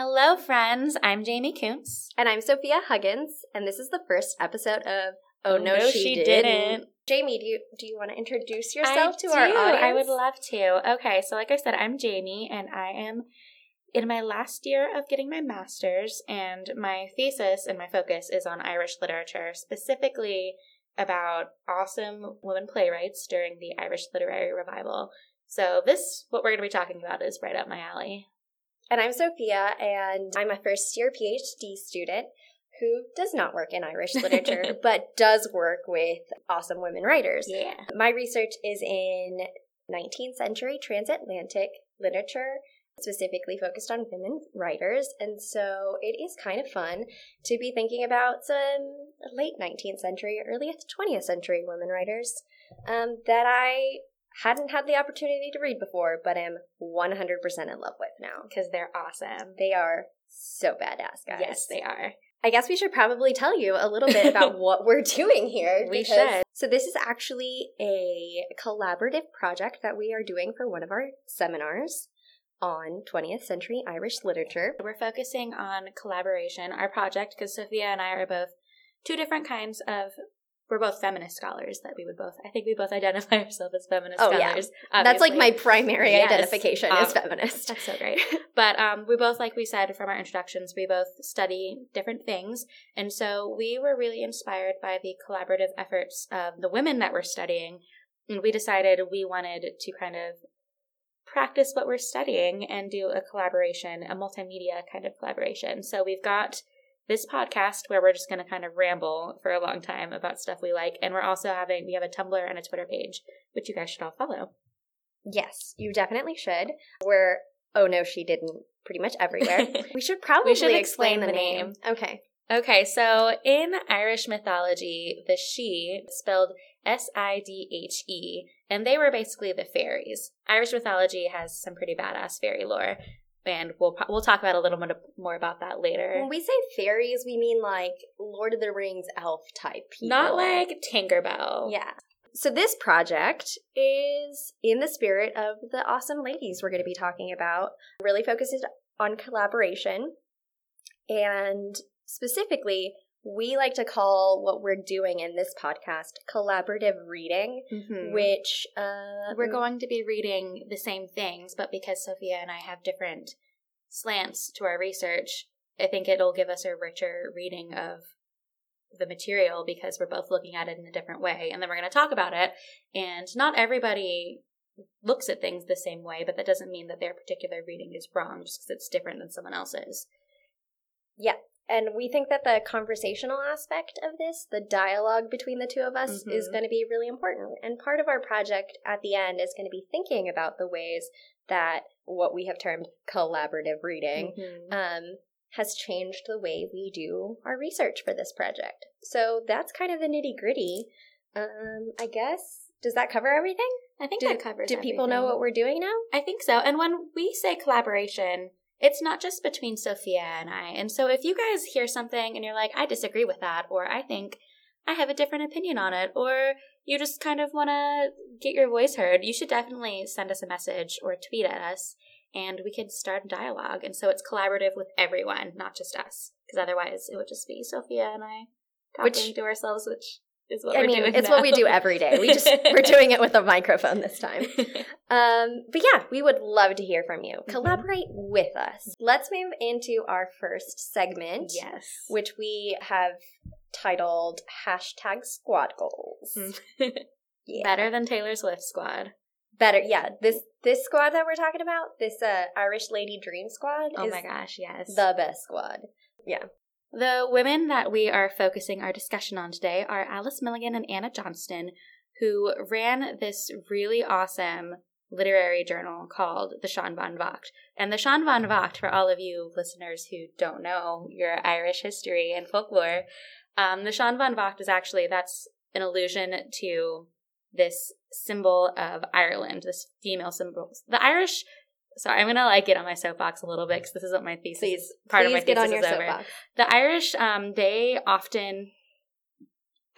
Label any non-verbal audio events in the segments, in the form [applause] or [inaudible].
Hello, friends. I'm Jamie Kuntz. And I'm Sophia Huggins, and this is the first episode of Oh, Oh, no, no, she, she didn't. didn't. Jamie, do you do you want to introduce yourself I to our audience? I would love to. Okay, so like I said, I'm Jamie, and I am in my last year of getting my master's, and my thesis and my focus is on Irish literature, specifically about awesome women playwrights during the Irish literary revival. So this, what we're going to be talking about, is right up my alley. And I'm Sophia, and I'm a first year PhD student who does not work in Irish [laughs] literature, but does work with awesome women writers. Yeah. My research is in 19th century transatlantic literature, specifically focused on women writers. And so it is kind of fun to be thinking about some late 19th century, early 20th century women writers um, that I hadn't had the opportunity to read before, but am 100% in love with now. Because they're awesome. They are so badass, guys. Yes, they are. I guess we should probably tell you a little bit about [laughs] what we're doing here. We should. So, this is actually a collaborative project that we are doing for one of our seminars on 20th century Irish literature. We're focusing on collaboration. Our project, because Sophia and I are both two different kinds of. We're both feminist scholars. That we would both. I think we both [laughs] identify ourselves as feminist Oh, yeah. scholars. That's like my primary Yes. identification Um, as feminist. That's so great. [laughs] But um, we both, like we said from our introductions, we both study different things. And so we were really inspired by the collaborative efforts of the women that we're studying. And we decided we wanted to kind of practice what we're studying and do a collaboration, a multimedia kind of collaboration. So we've got this podcast where we're just going to kind of ramble for a long time about stuff we like. And we're also having, we have a Tumblr and a Twitter page, which you guys should all follow. Yes, you definitely should. We're, oh no, she didn't, pretty much everywhere. [laughs] we should probably We should explain, explain the the name. name. Okay. Okay, so in Irish mythology, the she spelled S I D H E, and they were basically the fairies. Irish mythology has some pretty badass fairy lore, and we'll we'll talk about a little bit more about that later. When we say fairies, we mean like Lord of the Rings elf type people. Not like Tinkerbell. Yeah. So this project is in the spirit of the awesome ladies we're going to be talking about. Really focuses on collaboration. And specifically, we like to call what we're doing in this podcast collaborative reading, Mhm. which uh, We're going to be reading the same things, but because Sophia and I have different slants to our research, I think it'll give us a richer reading of the material because we're both looking at it in a different way. And then we're going to talk about it. And not everybody looks at things the same way, but that doesn't mean that their particular reading is wrong just because it's different than someone else's. And we think that the conversational aspect of this, the dialogue between the two of us, is Mhm. going to be really important. And part of our project at the end is going to be thinking about the ways that what we have termed collaborative reading Mhm. um, has changed the way we do our research for this project. So that's kind of the nitty gritty. Um, I guess. Does that cover everything? I think Do- that covers Do people know what we're doing now? I think so. And when we say collaboration, it's not just between Sophia and I. And so if you guys hear something and you're like, I disagree with that, or I think I have a different opinion on it, or you just kind of want to get your voice heard, you should definitely send us a message or tweet at us and we could start a dialogue. And so it's collaborative with everyone, not just us. Because otherwise it would just be Sophia and I talking Which- to ourselves, which is what I mean, it's what we do every day. We just we're [laughs] doing it with a microphone this time. [laughs] Um, but yeah, we would love to hear from you. Mm-hmm. Collaborate with us. Let's move into our first segment, yes. which we have titled hashtag squad goals. [laughs] Yeah. Better than Taylor Swift Squad. Better, yeah. This this squad that we're talking about, this uh, Irish Lady Dream Squad, Oh is my gosh, yes. the best squad. The women that we are focusing our discussion on today are Alice Milligan and Anna Johnston, who ran this really awesome literary journal called the Shan Van Vocht. And the Shan Van Vocht, for all of you listeners who don't know your Irish history and folklore, um, the Shan Van Vocht is actually that's an allusion to this symbol of Ireland, this female symbol. The Irish. Sorry, I'm gonna like get on my soapbox a little bit because this isn't my thesis. Please, part please of my get thesis on your is over the Irish, um, they often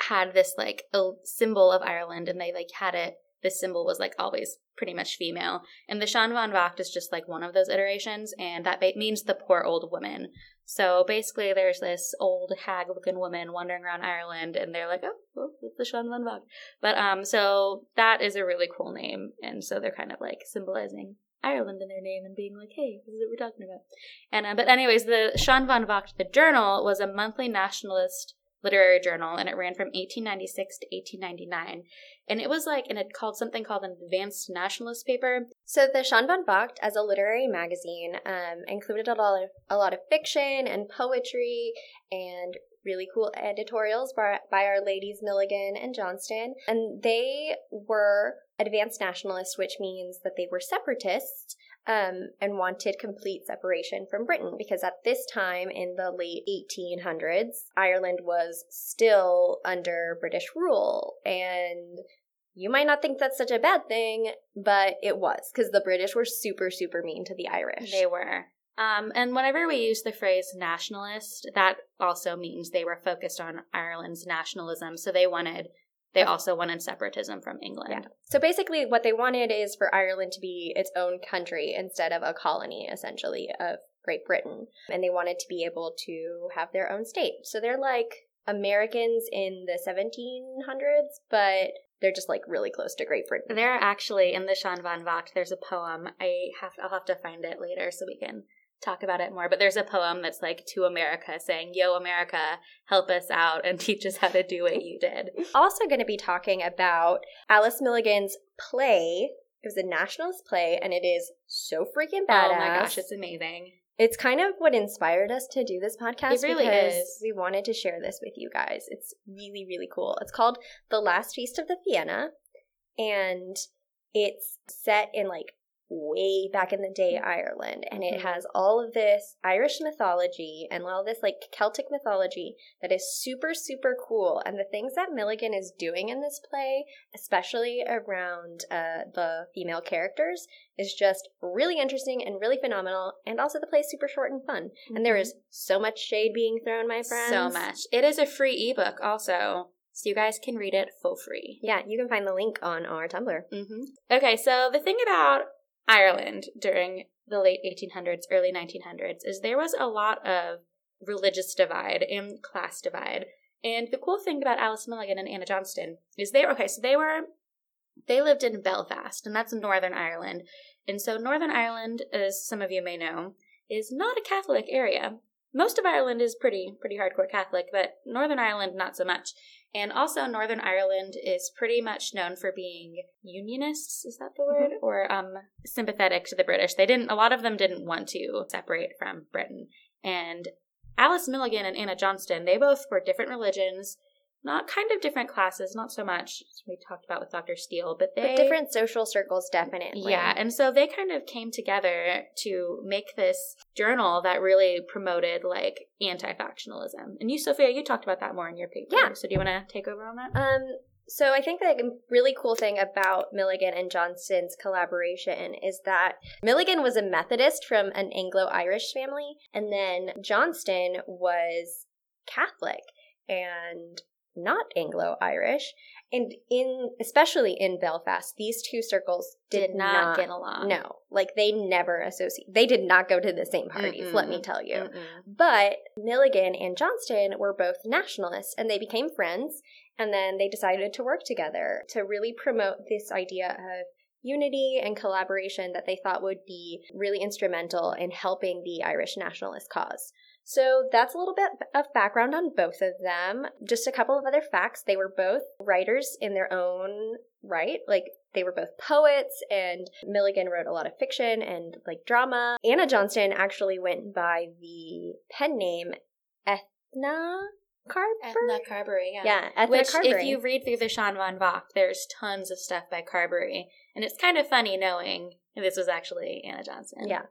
had this like a symbol of Ireland, and they like had it this symbol was like always pretty much female. And the Shan van Vocht is just like one of those iterations, and that ba- means the poor old woman. So basically, there's this old hag looking woman wandering around Ireland, and they're like, oh, well, it's the Shan van Vocht. But um, so that is a really cool name, and so they're kind of like symbolizing Ireland in their name and being like, hey, this is what we're talking about. And uh, but anyways, the Shan van Vocht, the journal, was a monthly nationalist literary journal, and it ran from 1896 to 1899. And it was like, and it called something called an advanced nationalist paper. So the Shan van Vocht, as a literary magazine, um, included a lot of a lot of fiction and poetry and really cool editorials by, by our ladies Milligan and Johnston. And they were advanced nationalists, which means that they were separatists um, and wanted complete separation from Britain because at this time in the late 1800s, Ireland was still under British rule. And you might not think that's such a bad thing, but it was because the British were super, super mean to the Irish. They were. Um, and whenever we use the phrase nationalist, that also means they were focused on Ireland's nationalism. So they wanted they also wanted separatism from England. Yeah. So basically, what they wanted is for Ireland to be its own country instead of a colony, essentially, of Great Britain. And they wanted to be able to have their own state. So they're like Americans in the 1700s, but they're just like really close to Great Britain. They're actually in the Shan van Vocht. There's a poem. I have I'll have to find it later so we can talk about it more. But there's a poem that's like to America saying, Yo, America, help us out and [laughs] teach us how to do what you did. Also, going to be talking about Alice Milligan's play. It was a nationalist play, and it is so freaking badass. Oh my gosh, it's amazing. It's kind of what inspired us to do this podcast It really because is. we wanted to share this with you guys. It's really, really cool. It's called The Last Feast of the Fianna, and it's set in like way back in the day Ireland, and it Mhm. has all of this Irish mythology and all this like Celtic mythology that is super, super cool. And the things that Milligan is doing in this play, especially around uh, the female characters, is just really interesting and really phenomenal. And also, the play is super short and fun. And there is so much shade being thrown, my friends. Mm-hmm. so much. It is a free ebook also, so you guys can read it for free. Yeah, you can find the link on our Tumblr. hmm Okay, so the thing about Ireland during the late 1800s, early 1900s is there was a lot of religious divide and class divide. And the cool thing about Alice Milligan and Anna Johnston is they okay, so they were they lived in Belfast, and that's Northern Ireland. And so Northern Ireland, as some of you may know, is not a Catholic area. Most of Ireland is pretty pretty hardcore Catholic, but Northern Ireland not so much. And also Northern Ireland is pretty much known for being unionists, is that the word? Or um sympathetic to the British. They didn't a lot of them didn't want to separate from Britain. And Alice Milligan and Anna Johnston, they both were different religions, not kind of different classes, not so much as we talked about with Dr. Steele, but they But different social circles, definitely. yeah, and so they kind of came together to make this journal that really promoted like anti-factionalism. And you, Sophia, you talked about that more in your paper. Yeah. So do you want to take over on that? Um, so I think the really cool thing about Milligan and Johnston's collaboration is that Milligan was a Methodist from an Anglo-Irish family, and then Johnston was Catholic and not Anglo-Irish. And in especially in Belfast, these two circles did, Did not, get along. No, like they never associate. They did not go to the same parties. Let me tell you. Mm-mm. But Milligan and Johnston were both nationalists and they became friends and then they decided to work together to really promote this idea of unity and collaboration that they thought would be really instrumental in helping the Irish nationalist cause. So that's a little bit of background on both of them. Just a couple of other facts. They were both writers in their own right. Like they were both poets and Milligan wrote a lot of fiction and like drama. Anna Johnston actually went by the pen name Ethna Carver. Ethna Carberry, yeah. Yeah, Which, Carberry. if you read through the Shan van Vocht, there's tons of stuff by Carberry. And it's kind of funny knowing this was actually Anna Johnston. Yeah.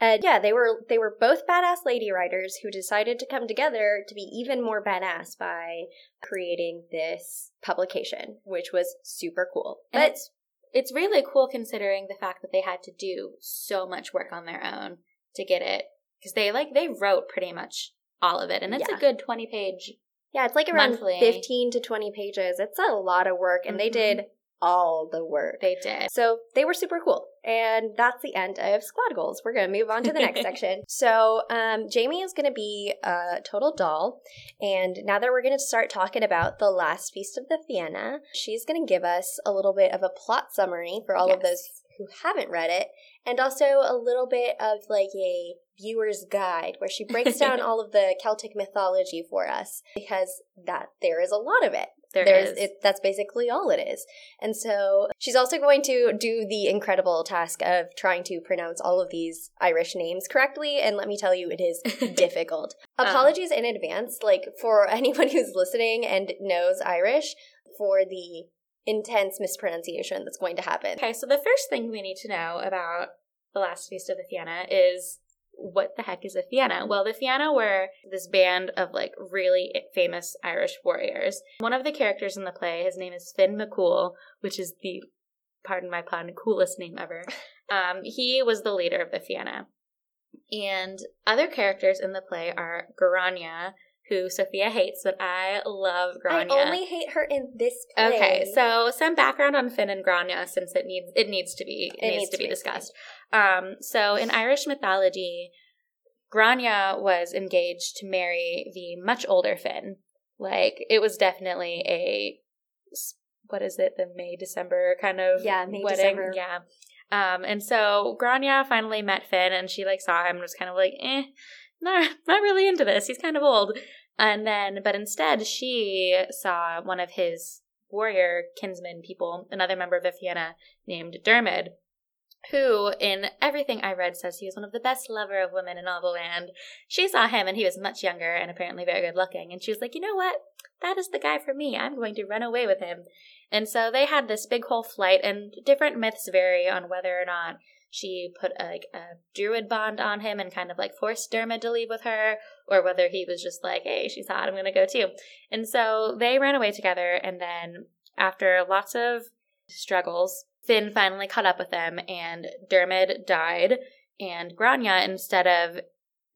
And yeah, they were they were both badass lady writers who decided to come together to be even more badass by creating this publication, which was super cool. And But it's it's really cool considering the fact that they had to do so much work on their own to get it because they like they wrote pretty much all of it and it's Yeah. a good 20 page yeah, it's like around monthly. 15 to 20 pages. It's a lot of work and they Mhm. did all the work. They did. So they were super cool. And that's the end of squad goals. We're going to move on to the next [laughs] section. So um, Jamie is going to be a total doll. And now that we're going to start talking about the last feast of the Fianna, she's going to give us a little bit of a plot summary for all yes. of those who haven't read it. And also a little bit of like a viewer's guide where she breaks [laughs] down all of the Celtic mythology for us because that there is a lot of it. There There's is. it that's basically all it is. And so she's also going to do the incredible task of trying to pronounce all of these Irish names correctly and let me tell you it is [laughs] difficult. Um. Apologies in advance like for [laughs] anyone who's listening and knows Irish for the intense mispronunciation that's going to happen. Okay, so the first thing we need to know about the last feast of the Fianna is what the heck is a Fianna? Well, the Fianna were this band of like really famous Irish warriors. One of the characters in the play, his name is Finn McCool, which is the, pardon my pun, coolest name ever. [laughs] Um, he was the leader of the Fianna. And other characters in the play are Grania, who Sophia hates, but I love Grania. I only hate her in this play. Okay, so some background on Finn and Grania, since it needs it needs to be it, needs, to be discussed. Um, so in Irish mythology, Grania was engaged to marry the much older Finn. Like it was definitely a what is it, the May December kind of Yeah, May, wedding. December. Yeah. Um, and so Grania finally met Finn, and she like saw him and was kind of like, eh, not not really into this. He's kind of old. And then, but instead, she saw one of his warrior kinsmen people, another member of the Fianna named Dermid, who, in everything I read, says he was one of the best lover of women in all the land. She saw him, and he was much younger and apparently very good looking. And she was like, you know what? That is the guy for me. I'm going to run away with him. And so they had this big whole flight, and different myths vary on whether or not she put a, like a druid bond on him and kind of like forced Dermot to leave with her, or whether he was just like, hey, she's hot, I'm gonna go too. And so they ran away together, and then after lots of struggles, Finn finally caught up with them, and Dermot died, and Grania, instead of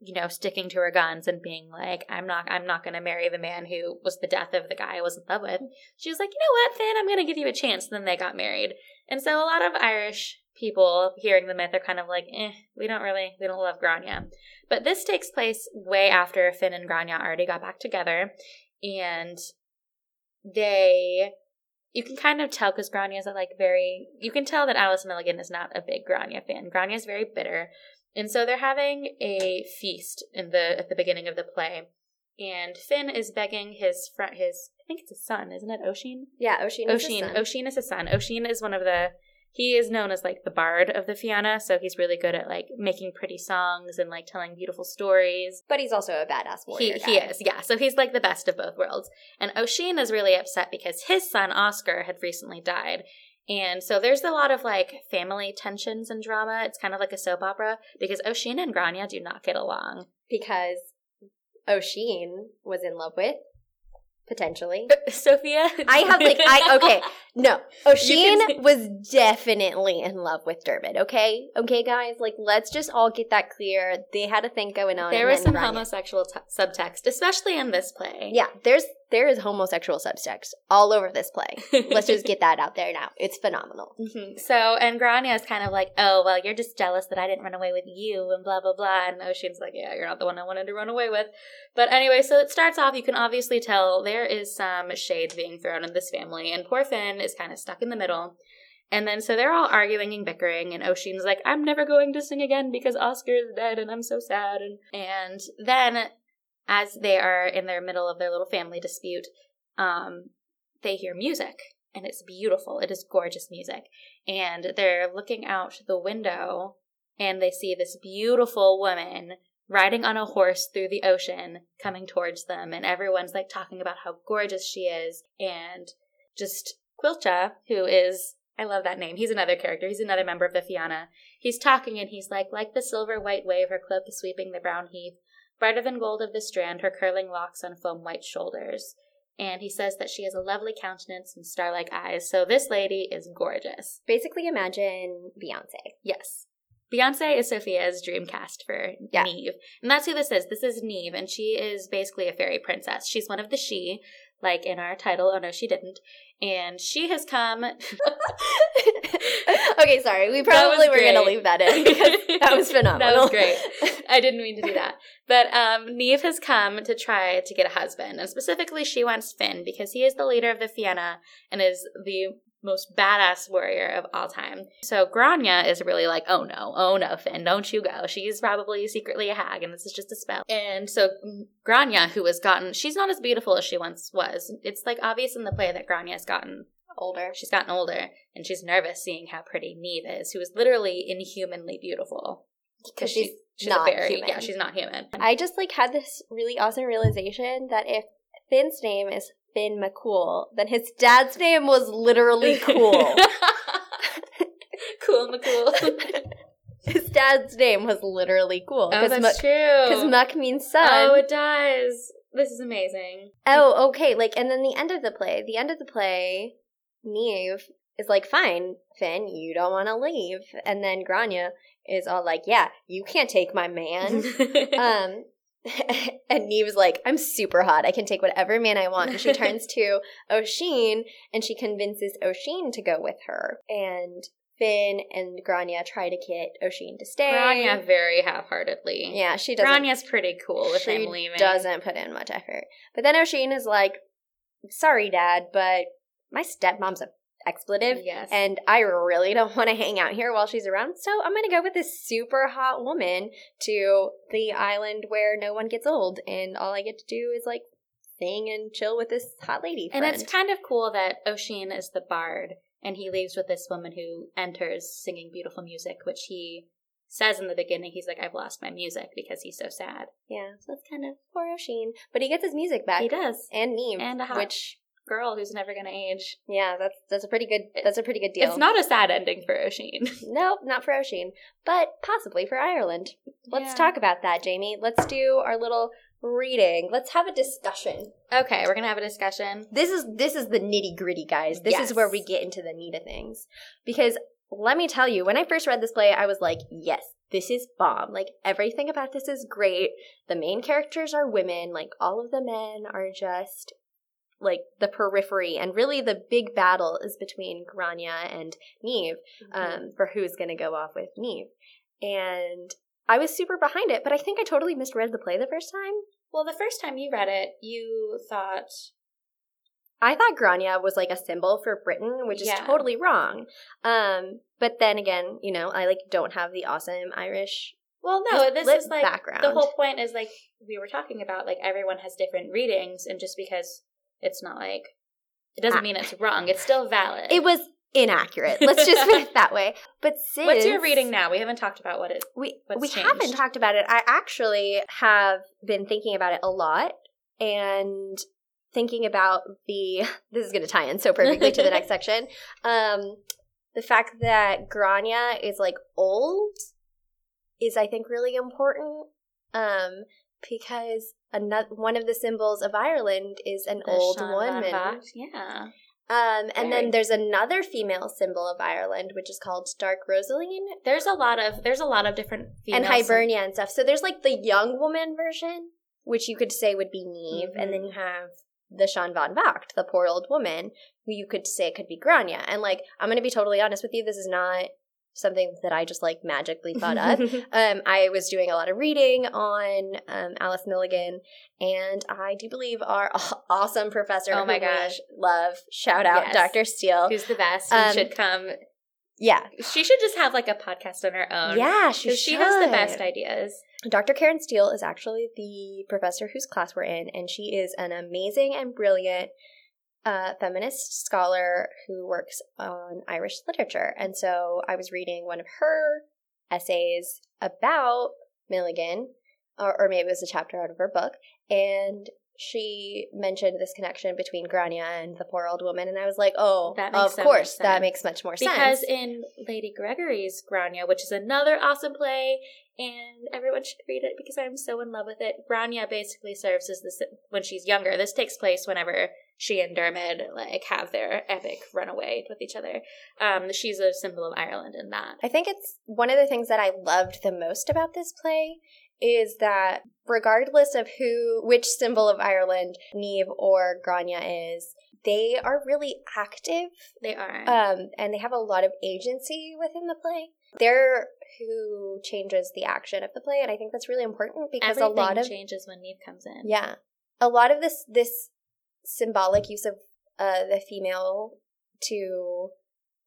you know sticking to her guns and being like i'm not i'm not going to marry the man who was the death of the guy i was in love with she was like you know what finn i'm going to give you a chance and then they got married and so a lot of irish people hearing the myth are kind of like, eh, we don't really, we don't love Grania. But this takes place way after Finn and Grania already got back together. And they, you can kind of tell because Grania is a like very, you can tell that Alice Milligan is not a big Grania fan. Grania is very bitter. And so they're having a feast in the, at the beginning of the play. And Finn is begging his front, his, I think it's his son, isn't it? Oshin? Yeah, Oshin. is his Oshin. son. Oshin is his son. Oshin is one of the he is known as like the bard of the Fianna, so he's really good at like making pretty songs and like telling beautiful stories. But he's also a badass He warrior. he guy. is, yeah. So he's like the best of both worlds. And Oshin is really upset because his son Oscar had recently died. And so there's a lot of like family tensions and drama. It's kind of like a soap opera because Oshin and Grania do not get along. because Oshin was in love with potentially. [laughs] Sophia, I have like I okay [laughs] no Oshin was definitely in love with Dermot. Okay, okay, guys, like let's just all get that clear. They had a thing going on. there was some homosexual t- subtext, especially in this play. Yeah, there's there is homosexual subtext all over this play. [laughs] Let's just get that out there now. It's phenomenal. Mhm. So, and Grania is kind of like, oh, well, you're just jealous that I didn't run away with you and blah, blah, blah. And Oisin's like, yeah, you're not the one I wanted to run away with. But anyway, so it starts off, you can obviously tell there is some shade being thrown in this family. And poor Finn is kind of stuck in the middle. And then so they're all arguing and bickering, and Oisin's like, I'm never going to sing again because Oscar is dead and I'm so sad. And, and then as they are in their middle of their little family dispute, um, they hear music and it's beautiful. It is gorgeous music. And they're looking out the window and they see this beautiful woman riding on a horse through the ocean coming towards them. And everyone's like talking about how gorgeous she is. And just Quilcha, who is, I love that name. He's another character. He's another member of the Fianna. He's talking and he's like, like the silver white wave, her cloak is sweeping the brown heath. Brighter than gold of the strand, her curling locks on foam white shoulders and he says that she has a lovely countenance and star-like eyes. So this lady is gorgeous. Basically, imagine Beyonce. Yes. Beyonce is Sophia's dream cast for Yeah. Neve. And that's who this is. This is Neve, and she is basically a fairy princess. She's one of the she. Like in our title. Oh no, she didn't. And she has come. [laughs] okay, sorry. We probably were going to leave that in because that was [laughs] phenomenal. that was great. I didn't mean to do that. But um, Neve has come to try to get a husband. And specifically, she wants Finn because he is the leader of the Fianna and is the most badass warrior of all time. So Grania is really like, oh no, oh no, Finn, don't you go. She's probably secretly a hag and this is just a spell. And so Grania, who has gotten, she's not as beautiful as she once was. It's like obvious in the play that Grania has gotten older. She's gotten older and she's nervous seeing how pretty Neve is, who is literally inhumanly beautiful. Because she's, she's not very, human. Yeah, she's not human. I just like had this really awesome realization that if Finn's name is Finn McCool, then his dad's name was literally Cool. [laughs] cool McCool. [laughs] his dad's name was literally Cool. Oh, that's Muck, true. Because Muck means son. Oh, it does. This is amazing. Oh, okay. Like, and then the end of the play. The end of the play, Neve is like, "Fine, Finn, you don't want to leave," and then Grania is all like, "Yeah, you can't take my man." [laughs] um, [laughs] and Neve was like, I'm super hot. I can take whatever man I want. And she [laughs] turns to Oisin and she convinces Oisin to go with her. And Finn and Grania try to get Oisin to stay. Grania very half-heartedly. Yeah, she doesn't. Grania's pretty cool with him leaving. doesn't put in much effort. But then Oisin is like, sorry, Dad, but my stepmom's a expletive. Yes. And I really don't want to hang out here while she's around. So I'm going to go with this super hot woman to the island where no one gets old. And all I get to do is like sing and chill with this hot lady. Friend. And it's kind of cool that Oshin is the bard and he leaves with this woman who enters singing beautiful music, which he says in the beginning, he's like, I've lost my music because he's so sad. Yeah, so it's kind of poor Oshin. But he gets his music back. He does. And Neve. And a hot which girl who's never gonna age. Yeah, that's that's a pretty good that's a pretty good deal. It's not a sad ending for Oisin. [laughs] nope, not for Oisin, but possibly for Ireland. Let's Yeah. talk about that, Jamie. Let's do our little reading. Let's have a discussion. okay, we're gonna have a discussion. This is this is the nitty gritty, guys. This Yes. is where we get into the meat of things. Because let me tell you, when I first read this play, I was like, yes, this is bomb. Like everything about this is great. The main characters are women. Like all of the men are just like the periphery, and really the big battle is between Grania and Neve um, for who's going to go off with Neve. And I was super behind it, but I think I totally misread the play the first time. well, the first time you read it, you thought I thought Grania was like a symbol for Britain, which is Yeah. totally wrong. Um, but then again, you know, I like don't have the awesome Irish Well, no, this is like background. the whole point is like we were talking about like everyone has different readings, and just because it's not like it doesn't Ah. mean it's wrong. It's still valid. It was inaccurate. Let's just put it that way. [laughs] But since What's your reading now? We haven't talked about what it. We What's we changed? haven't talked about it. I actually have been thinking about it a lot and thinking about the [laughs] this is going to tie in so perfectly to the next [laughs] section. Um the fact that Grania is like old is I think really important. Um because another one of the symbols of Ireland is an the old Sean woman. Yeah. Um, and Very. then there's another female symbol of Ireland, which is called Dark Rosaleen There's a lot of there's a lot of different and Hibernia and stuff. So there's like the young woman version, which you could say would be Neve, and Mm-hmm. then you have the Shan Van Vocht, the poor old woman, who you could say could be Grania. And like, I'm gonna be totally honest with you, this is not something that I just like magically [laughs] thought up. Um, I was doing a lot of reading on um, Alice Milligan, and I do believe our [laughs] awesome professor. Oh my gosh. love! Shout out, Yes. Dr. Steele. Who's the best? Um, should come. Yeah, She should just have like a podcast on her own. yeah, she she has the best ideas. Dr. Karen Steele is actually the professor whose class we're in, and she is an amazing and brilliant uh, feminist scholar who works on Irish literature. And so I was reading one of her essays about Milligan, or, or maybe it was a chapter out of her book, and she mentioned this connection between Grania and the poor old woman, and I was like, oh, That makes of so course, that makes much more Because sense. Because in Lady Gregory's Grania, which is another awesome play, and everyone should read it because I'm so in love with it. Grania basically serves as this when she's younger. This takes place whenever she and Dermot like have their epic runaway with each other. Um, she's a symbol of Ireland in that. I think it's one of the things that I loved the most about this play is that regardless of who, which symbol of Ireland Niamh or Grania is, they are really active. They are. Um, and they have a lot of agency within the play. They're who changes the action of the play, and I think that's really important because Everything a lot of changes when Neve comes in. yeah, a lot of this this symbolic use of uh, the female to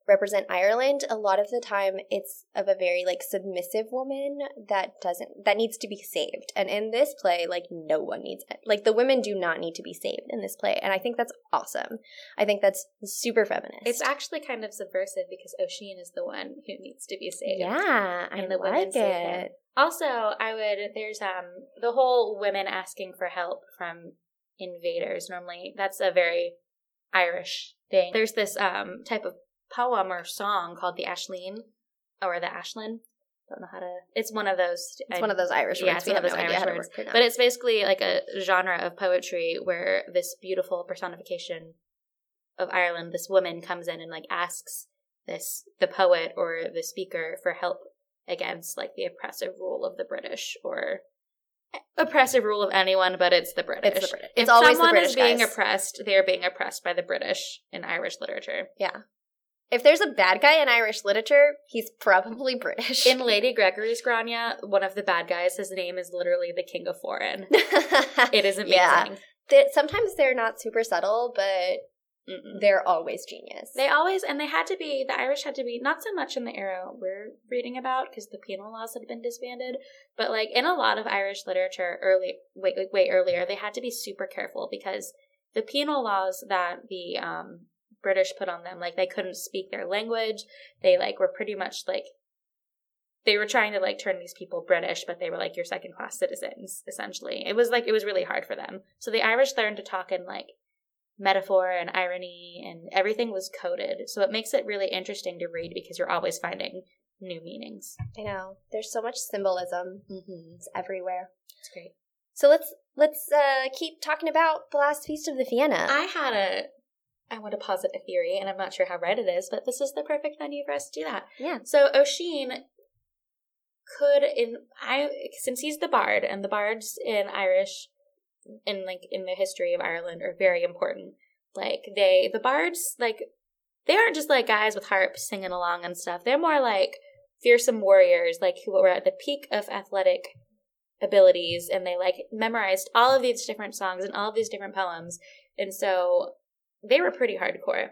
represent Ireland, a lot of the time it's of a very like submissive woman that doesn't that needs to be saved. And in this play, like no one needs it. Like the women do not need to be saved in this play. And I think that's awesome. I think that's super feminist. It's actually kind of subversive because O'Sheen is the one who needs to be saved. yeah, I and the women like him. it. Also, I would there's um the whole women asking for help from invaders. Normally, that's a very Irish thing. There's this um type of poem or song called the Ashleen or the Ashlyn. Don't know how to. It's one of those. It's one of those Irish yeah, words. it's We one of have those no Irish words. But it's basically like a genre of poetry where this beautiful personification of Ireland, this woman comes in and like asks this the poet or the speaker for help against like the oppressive rule of the British or oppressive rule of anyone, but it's the British. It's the British. If It's always the someone British is being guys. oppressed, they are being oppressed by the British in Irish literature. yeah. If there's a bad guy in Irish literature, he's probably British. In Lady [laughs] Gregory's Grania, one of the bad guys, his name is literally the King of Foreign. [laughs] It is amazing. Yeah. They- sometimes they're not super subtle, but Mm-mm. they're always genius. They always, and they had to be, the Irish had to be, not so much in the era we're reading about because the penal laws had been disbanded, but like in a lot of Irish literature early, way, like way earlier, they had to be super careful because the penal laws that the um, British put on them, like they couldn't speak their language. They like were pretty much like, they were trying to like turn these people British, but they were like your second class citizens, essentially. It was like, it was really hard for them. So the Irish learned to talk in like metaphor and irony and everything was coded. So it makes it really interesting to read because you're always finding new meanings. I know. There's so much symbolism. Mm-hmm. It's everywhere. It's great. So let's let's uh, keep talking about the last feast of the Fianna. I had a I want to posit a theory, and I'm not sure how right it is, but this is the perfect venue for us to do that. yeah. So O'Sheen could in I since he's the bard and the bards in Irish in like in the history of Ireland are very important. Like they the bards like they aren't just like guys with harps singing along and stuff. They're more like fearsome warriors like who were at the peak of athletic abilities and they like memorized all of these different songs and all of these different poems. And so they were pretty hardcore.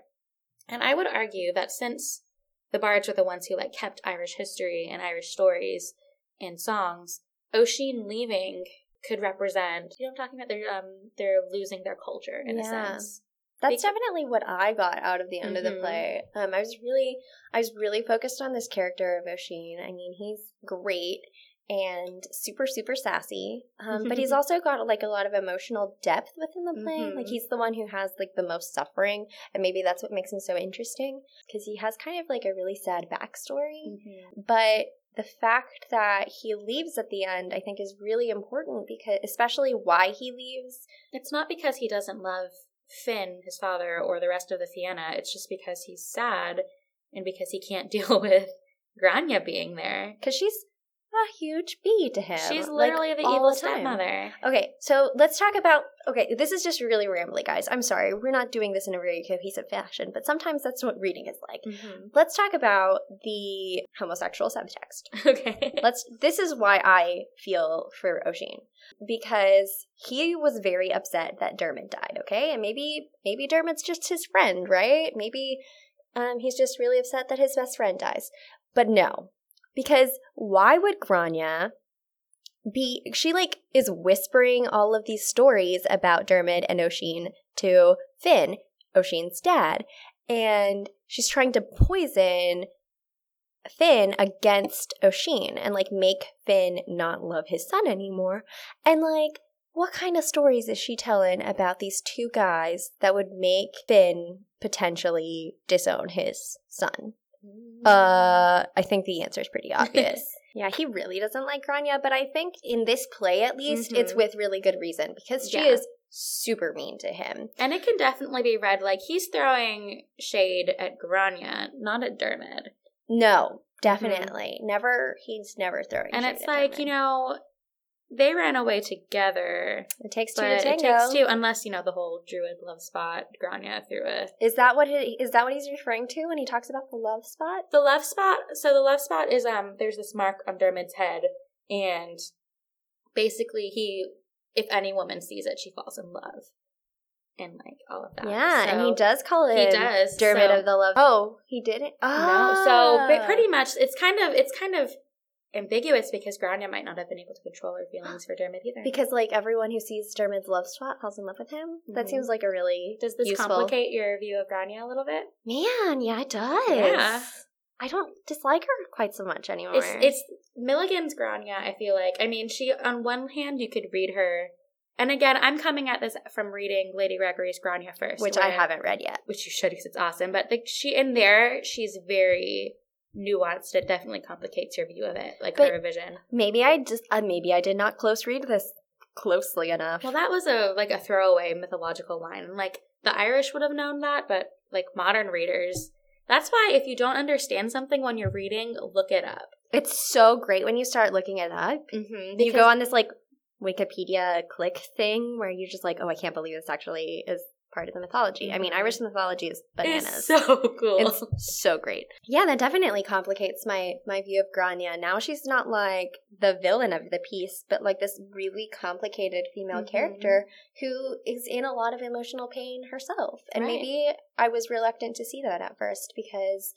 And I would argue that since the bards were the ones who like kept Irish history and Irish stories and songs, O'Sheen leaving could represent you know what I'm talking about? They're um they're losing their culture in a sense. That's Beca- definitely what I got out of the end of the Mhm. play. Um, I was really, I was really focused on this character of O'Sheen. I mean, he's great and super, super sassy. Um, but he's [laughs] also got like a lot of emotional depth within the play. Mhm. Like he's the one who has like the most suffering, and maybe that's what makes him so interesting because he has kind of like a really sad backstory. But the fact that he leaves at the end, I think, is really important because, especially why he leaves. It's not because he doesn't love Finn, his father, or the rest of the Fianna. It's just because he's sad and because he can't [laughs] deal with Grania being there. Because she's a huge bee to him. She's like, literally the evil the stepmother. Okay, so let's talk about. Okay, this is just really rambly, guys. I'm sorry. We're not doing this in a very cohesive fashion, but sometimes that's what reading is like. Mm-hmm. Let's talk about the homosexual subtext. [laughs] Okay. Let's. This is why I feel for O'Sheen because he was very upset that Dermot died. Okay, and maybe maybe Dermot's just his friend, right? Maybe um, he's just really upset that his best friend dies. But no, because why would Grania be? She like is whispering all of these stories about Dermot and O'Sheen to Finn, O'Sheen's dad, and she's trying to poison Finn against O'Sheen and like make Finn not love his son anymore. And like, what kind of stories is she telling about these two guys that would make Finn potentially disown his son? Uh, I think the answer is pretty obvious. [laughs] yeah, he really doesn't like Grania, but I think in this play at least, it's Mhm. with really good reason because she Yeah. is super mean to him. And it can definitely be read like he's throwing shade at Grania, not at Dermot. No, definitely. Never, he's never throwing Mm-hmm. And it's like, Dermot. you know, they ran away together. It takes two to it takes two, unless you know the whole druid love spot. Grania through a Is that what it, is that what he's referring to when he talks about the love spot? the love spot. So the love spot is um. There's this mark on Dermot's head, and basically he, if any woman sees it, she falls in love, and like all of that. Yeah, and he does call it He does. Dermot so- of the love. Oh, he didn't. Oh, No, so but pretty much it's kind of it's kind of ambiguous because Grania might not have been able to control her feelings for Dermot either. because like everyone who sees Dermot's love spot falls in love with him. That Mhm. seems like a really Does this useful. complicate your view of Grania a little bit? Man, yeah, it does. Yeah. I don't dislike her quite so much anymore. It's it's Milligan's Grania. I feel like. I mean, she on one hand you could read her, and again, I'm coming at this from reading Lady Gregory's Grania first, which I haven't read yet. which you should because it's awesome. But like she in there, she's very nuanced. It definitely complicates your view of it, like But- her vision. Maybe I just uh, maybe I did not close read this closely enough. Well, that was a like a throwaway mythological line, like the Irish would have known that, but like modern readers. That's why if you don't understand something when you're reading, look it up. it's so great when you start looking it up. Mm-hmm. you go on this like Wikipedia click thing where you're just like, oh, I can't believe this actually is part of the mythology. I mean. Irish mythology is bananas. It's so [laughs] cool. It's so great. Yeah, that definitely complicates my my view of Grania. Now she's not like the villain of the piece, but like this really complicated female Mhm. character who is in a lot of emotional pain herself. And Right. maybe I was reluctant to see that at first because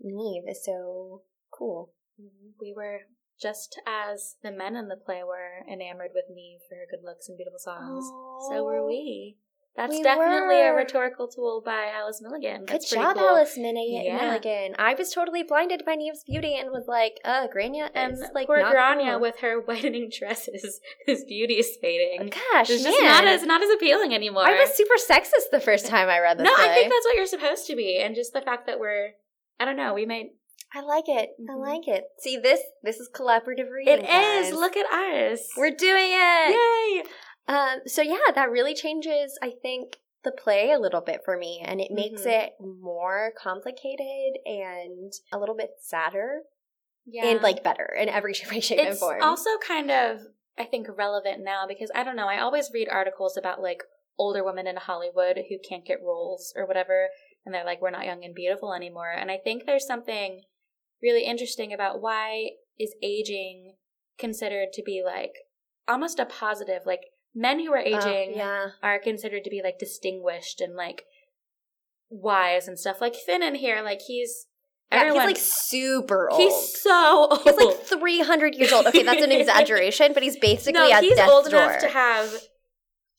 Neve is so cool. Mhm. we were just as the men in the play were enamored with Neve for her good looks and beautiful songs. So were we. That's We definitely a rhetorical tool by Alice Milligan. Good That's pretty job, cool. Alice Minnie Yeah. Milligan. I was totally blinded by Neve's beauty and was like, uh, Grania And is like poor not Grania cool. with her [laughs] whitening dresses, [laughs] whose beauty is fading. Gosh, It's man. just not as not as appealing anymore. I was super sexist the first time I read this no, I think that's what you're supposed to be, and just the fact that we're, I don't know, we made I like it. I Mhm. like it. See this this is collaborative reading. it guys. is. Look at us. We're doing it. yay. Um so yeah, that really changes I think the play a little bit for me and it makes Mhm. it more complicated and a little bit sadder Yeah, and like better in every way, [laughs] shape, and form. also kind of I think relevant now because I don't know. I always read articles about like older women in Hollywood who can't get roles or whatever, and they're like, "We're not young and beautiful anymore." And I think there's something really interesting about why is aging considered to be like almost a positive. Like men who are Oh, aging yeah. are considered to be like distinguished and like wise and stuff. Like Finn in here, like he's Yeah, everyone. he's like super old. he's so old. He's like 300 years old. Okay, that's an [laughs] exaggeration, but he's basically no, at he's death's old door. enough to have.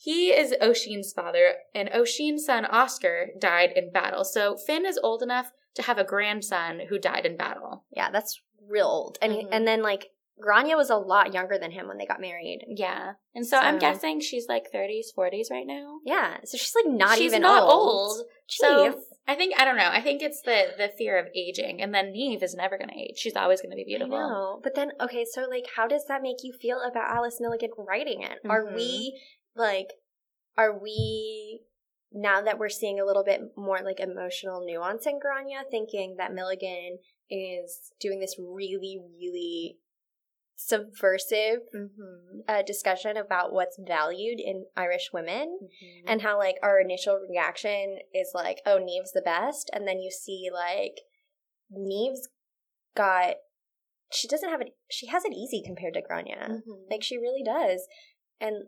He is Oshin's father, and Oshin's son Oscar died in battle. So Finn is old enough to have a grandson who died in battle. yeah, that's real old. And he, Mhm. and then like Grania was a lot younger than him when they got married. Yeah, and so, I'm guessing she's like 30s, 40s right now. Yeah, so she's like not she's even not old. old. So I think I don't know. I think it's the the fear of aging, and then Neve is never going to age. She's always going to be beautiful. I know. But then, okay, so like, how does that make you feel about Alice Milligan writing it? Are Mhm. we like, are we now that we're seeing a little bit more like emotional nuance in Grania, thinking that Milligan is doing this really, really subversive Mm-hmm. uh, discussion about what's valued in Irish women? Mm-hmm. and how like our initial reaction is like, oh, Neve's the best, and then you see like Neve's got she doesn't have it she has it easy compared to Grania. Mm-hmm. Like she really does. And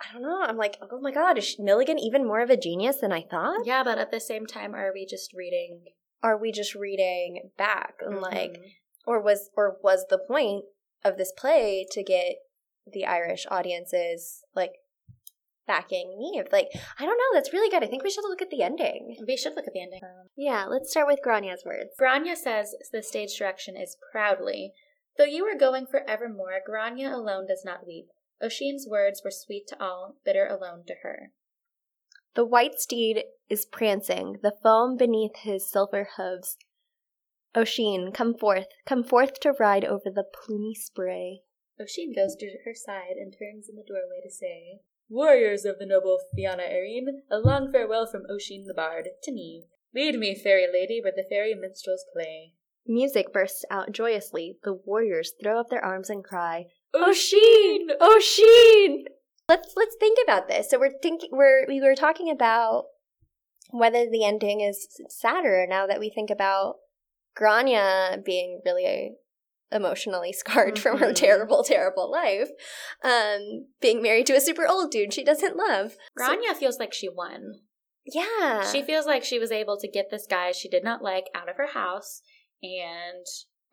I don't know, I'm like, oh my god, is Milligan even more of a genius than I thought? yeah, but at the same time, are we just reading Are we just reading back and like Mhm. or was or was the point of this play to get the Irish audiences like backing Neve? Like, I don't know, that's really good. I think we should look at the ending. we should look at the ending. Um, yeah, let's start with Grania's words. Grania says the stage direction is proudly. Though you are going for evermore, Grania alone does not weep. Oshin's words were sweet to all, bitter alone to her. The white steed is prancing, the foam beneath his silver hooves. Oshin, come forth, come forth to ride over the plumy spray. Oshin goes to her side and turns in the doorway to say, Warriors of the noble Fianna Erin, a long farewell from Oshin the bard to me. Lead me, fairy lady, where the fairy minstrels play. Music bursts out joyously. The warriors throw up their arms and cry, Oshin! Oshin! Let's let's think about this. So we're thinking we're we were talking about whether the ending is sadder now that we think about Grania being really emotionally scarred mm-hmm. from her mm-hmm. terrible, terrible life, um, being married to a super old dude she doesn't love. Grania so, feels like she won. Yeah. She feels like she was able to get this guy she did not like out of her house and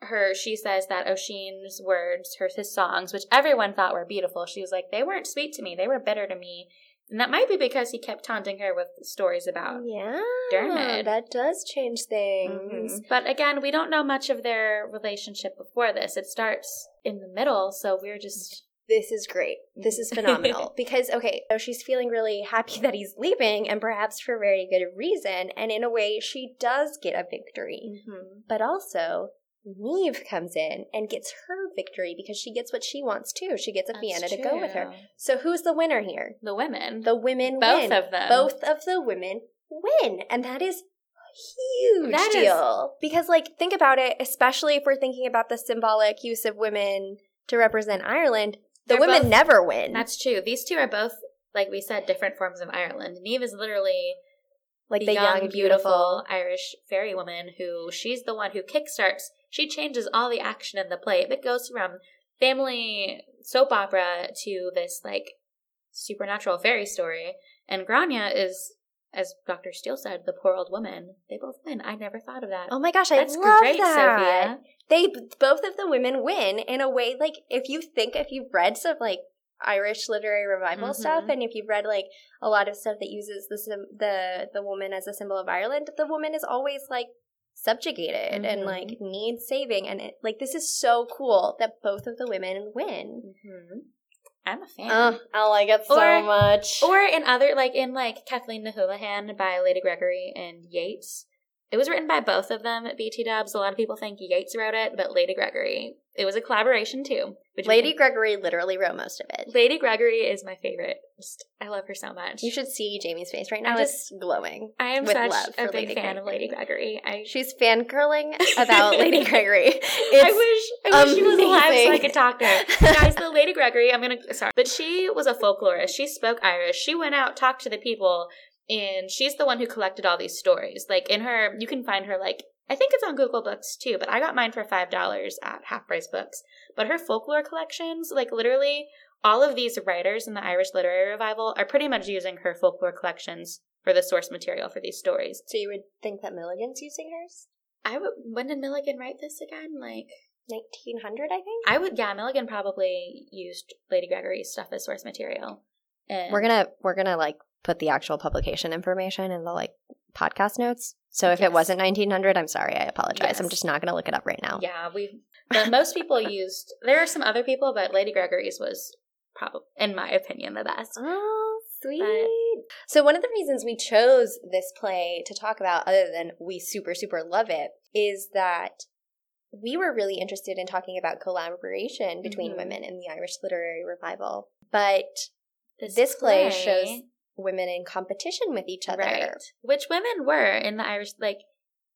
her she says that Oshin's words, her his songs, which everyone thought were beautiful, she was like, they weren't sweet to me, they were bitter to me. And that might be because he kept taunting her with stories about yeah, Dermot. That does change things. Mm-hmm. But again, we don't know much of their relationship before this. It starts in the middle, so we're just this is great. This is [laughs] phenomenal. because, okay, so she's feeling really happy [laughs] that he's leaving, and perhaps for very good reason. And in a way, she does get a victory. Mm-hmm. But also, Neve comes in and gets her victory because she gets what she wants too. She gets a Fianna to go with her. So who's the winner here? The women. The women Both win. of them. Both of the women win. And that is huge that deal. Is... Because like think about it, especially if we're thinking about the symbolic use of women to represent Ireland, the They're women both, never win. That's true. These two are both, like we said, different forms of Ireland. Neve is literally like the, the young, young, beautiful Irish fairy woman who she's the one who kickstarts. She changes all the action in the play. It goes from family soap opera to this like supernatural fairy story. And Grania is, as Dr. Steele said, the poor old woman. They both win. I never thought of that. Oh my gosh, I That's love great, that. Sophia. They both of the women win in a way like if you think if you've read some like Irish literary revival mm-hmm. stuff, and if you've read like a lot of stuff that uses the the the woman as a symbol of Ireland, the woman is always like subjugated mm-hmm. and like needs saving, and it, like this is so cool that both of the women win. Mm-hmm. I'm a fan. Oh, I like it so or, much. Or in other like in like Cathleen Ni Houlihan by Lady Gregory and Yeats. It was written by both of them at BT Dubs. A lot of people think Yeats wrote it, but Lady Gregory. It was a collaboration too. Lady Gregory literally wrote most of it. Lady Gregory is my favorite. Just, I love her so much. You should see Jamie's face right now. Just, it's glowing. I am such a big Lady fan Gregory. of Lady Gregory. I, She's fangirling about [laughs] Lady Gregory. It's I wish I wish she was alive so I could talk to her. Guys, the [laughs] Lady Gregory, I'm gonna sorry. But she was a folklorist. She spoke Irish. She went out, talked to the people, and she's the one who collected all these stories. Like in her, you can find her like I think it's on Google Books too, but I got mine for five dollars at Half Price Books. But her folklore collections, like literally all of these writers in the Irish Literary Revival, are pretty much using her folklore collections for the source material for these stories. So you would think that Milligan's using hers? I would. When did Milligan write this again? Like 1900, I think. I would. Yeah, Milligan probably used Lady Gregory's stuff as source material. And we're gonna we're gonna like put the actual publication information in the like podcast notes. So if yes. it wasn't 1900, I'm sorry. I apologize. Yes. I'm just not going to look it up right now. Yeah, we most people [laughs] used there are some other people, but Lady Gregory's was probably in my opinion the best. Oh, sweet. But, so one of the reasons we chose this play to talk about other than we super super love it is that we were really interested in talking about collaboration between mm-hmm. women in the Irish literary revival. But this, this play, play shows women in competition with each other. Right. Which women were in the Irish like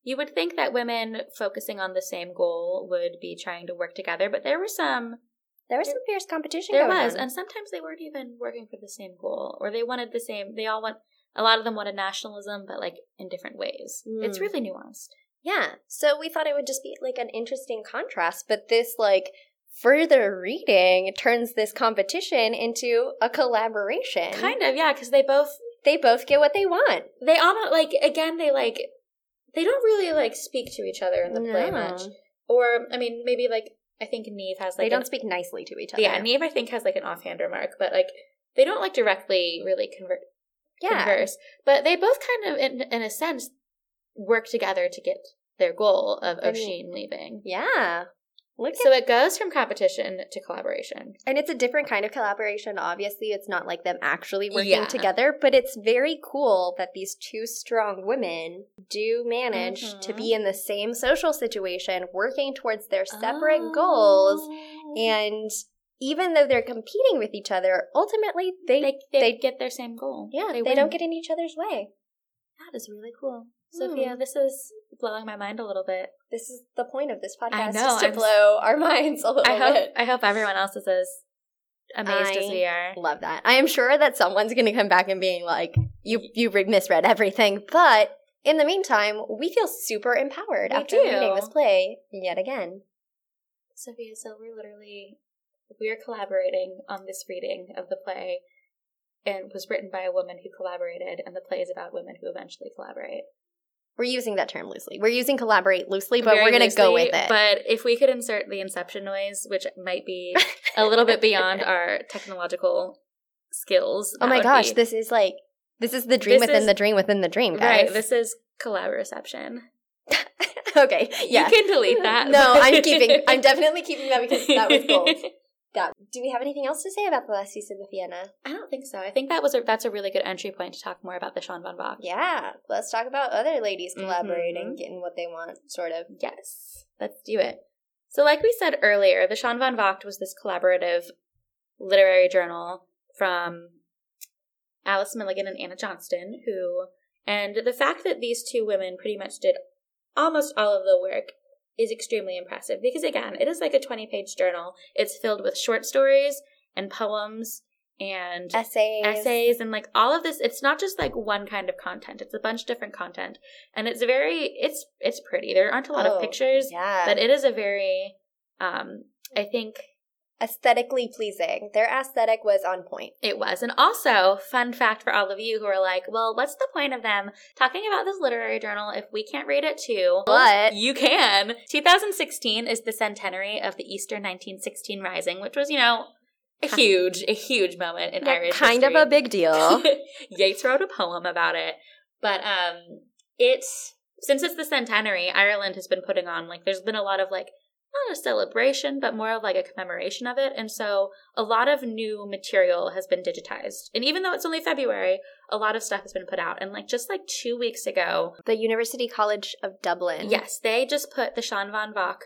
you would think that women focusing on the same goal would be trying to work together, but there were some there was some fierce competition. There was, on. and sometimes they weren't even working for the same goal, or they wanted the same. They all want. A lot of them wanted nationalism, but like in different ways. Mm. It's really nuanced. Yeah. So we thought it would just be like an interesting contrast, but this like further reading turns this competition into a collaboration. Kind of, yeah, because they both they both get what they want. They all like again. They like they don't really like speak to each other in the no. play much. Or I mean, maybe like I think Neve has like they don't an, speak nicely to each other. Yeah, Neve I think has like an offhand remark, but like they don't like directly really convert yeah. converse. But they both kind of, in, in a sense, work together to get their goal of Oisín leaving. Yeah. Look so it goes from competition to collaboration. And it's a different kind of collaboration. Obviously, it's not like them actually working yeah. together, but it's very cool that these two strong women do manage mm-hmm. to be in the same social situation, working towards their separate oh. goals. And even though they're competing with each other, ultimately they they, they, they get their same goal. Yeah, they, they don't get in each other's way. That is really cool. Sophia, hmm. this is blowing my mind a little bit. This is the point of this podcast, I know, just to I'm s- blow our [laughs] minds a little I hope bit. I hope everyone else is as amazed as we are. Love that. I am sure that someone's going to come back and being like, "You you misread everything," but in the meantime, we feel super empowered We after do. reading this play yet again. Sophia, so we're literally we're collaborating on this reading of the play and was written by a woman who collaborated and the play is about women who eventually collaborate. We're using that term loosely. We're using collaborate loosely, but Very we're going to go with it. But if we could insert the inception noise, which might be a little bit beyond [laughs] our technological skills. oh my gosh, be- this is like this is the dream within is- the dream within the dream, guys. right. This is collaboration. [laughs] okay, yeah. You can delete that. No, I'm [laughs] keeping. I'm definitely keeping that because that was gold. That. Do we have anything else to say about the last season of Fianna? I don't think so. I think that was a, that's a really good entry point to talk more about the Shan Van Vocht. Yeah, let's talk about other ladies collaborating, Mhm. getting what they want, sort of. Yes, let's do it. So, like we said earlier, the Shan Van Vocht was this collaborative literary journal from Alice Milligan and Anna Johnston, who, and the fact that these two women pretty much did almost all of the work is extremely impressive because, again, it is like a 20 page journal. It's filled with short stories and poems and Essays. essays and like all of this it's not just like one kind of content it's a bunch of different content and it's very it's it's pretty there aren't a lot Oh, of pictures Yeah. but it is a very um i think Aesthetically pleasing. Their aesthetic was on point. it was and also fun fact for all of you who are like well what's the point of them talking about this literary journal if we can't read it too But- you can 2016 is the centenary of the easter 1916 rising which was you know a huge a huge moment in irish history. kind history. of a big deal. [laughs] Yeats wrote a poem about it. But um it's since it's the centenary, Ireland has been putting on like there's been a lot of like not a celebration, but more of like a commemoration of it. And so a lot of new material has been digitized. And even though it's only February, a lot of stuff has been put out. And like just like two weeks ago, the University College of Dublin. yes, they just put the Shan Van Vocht,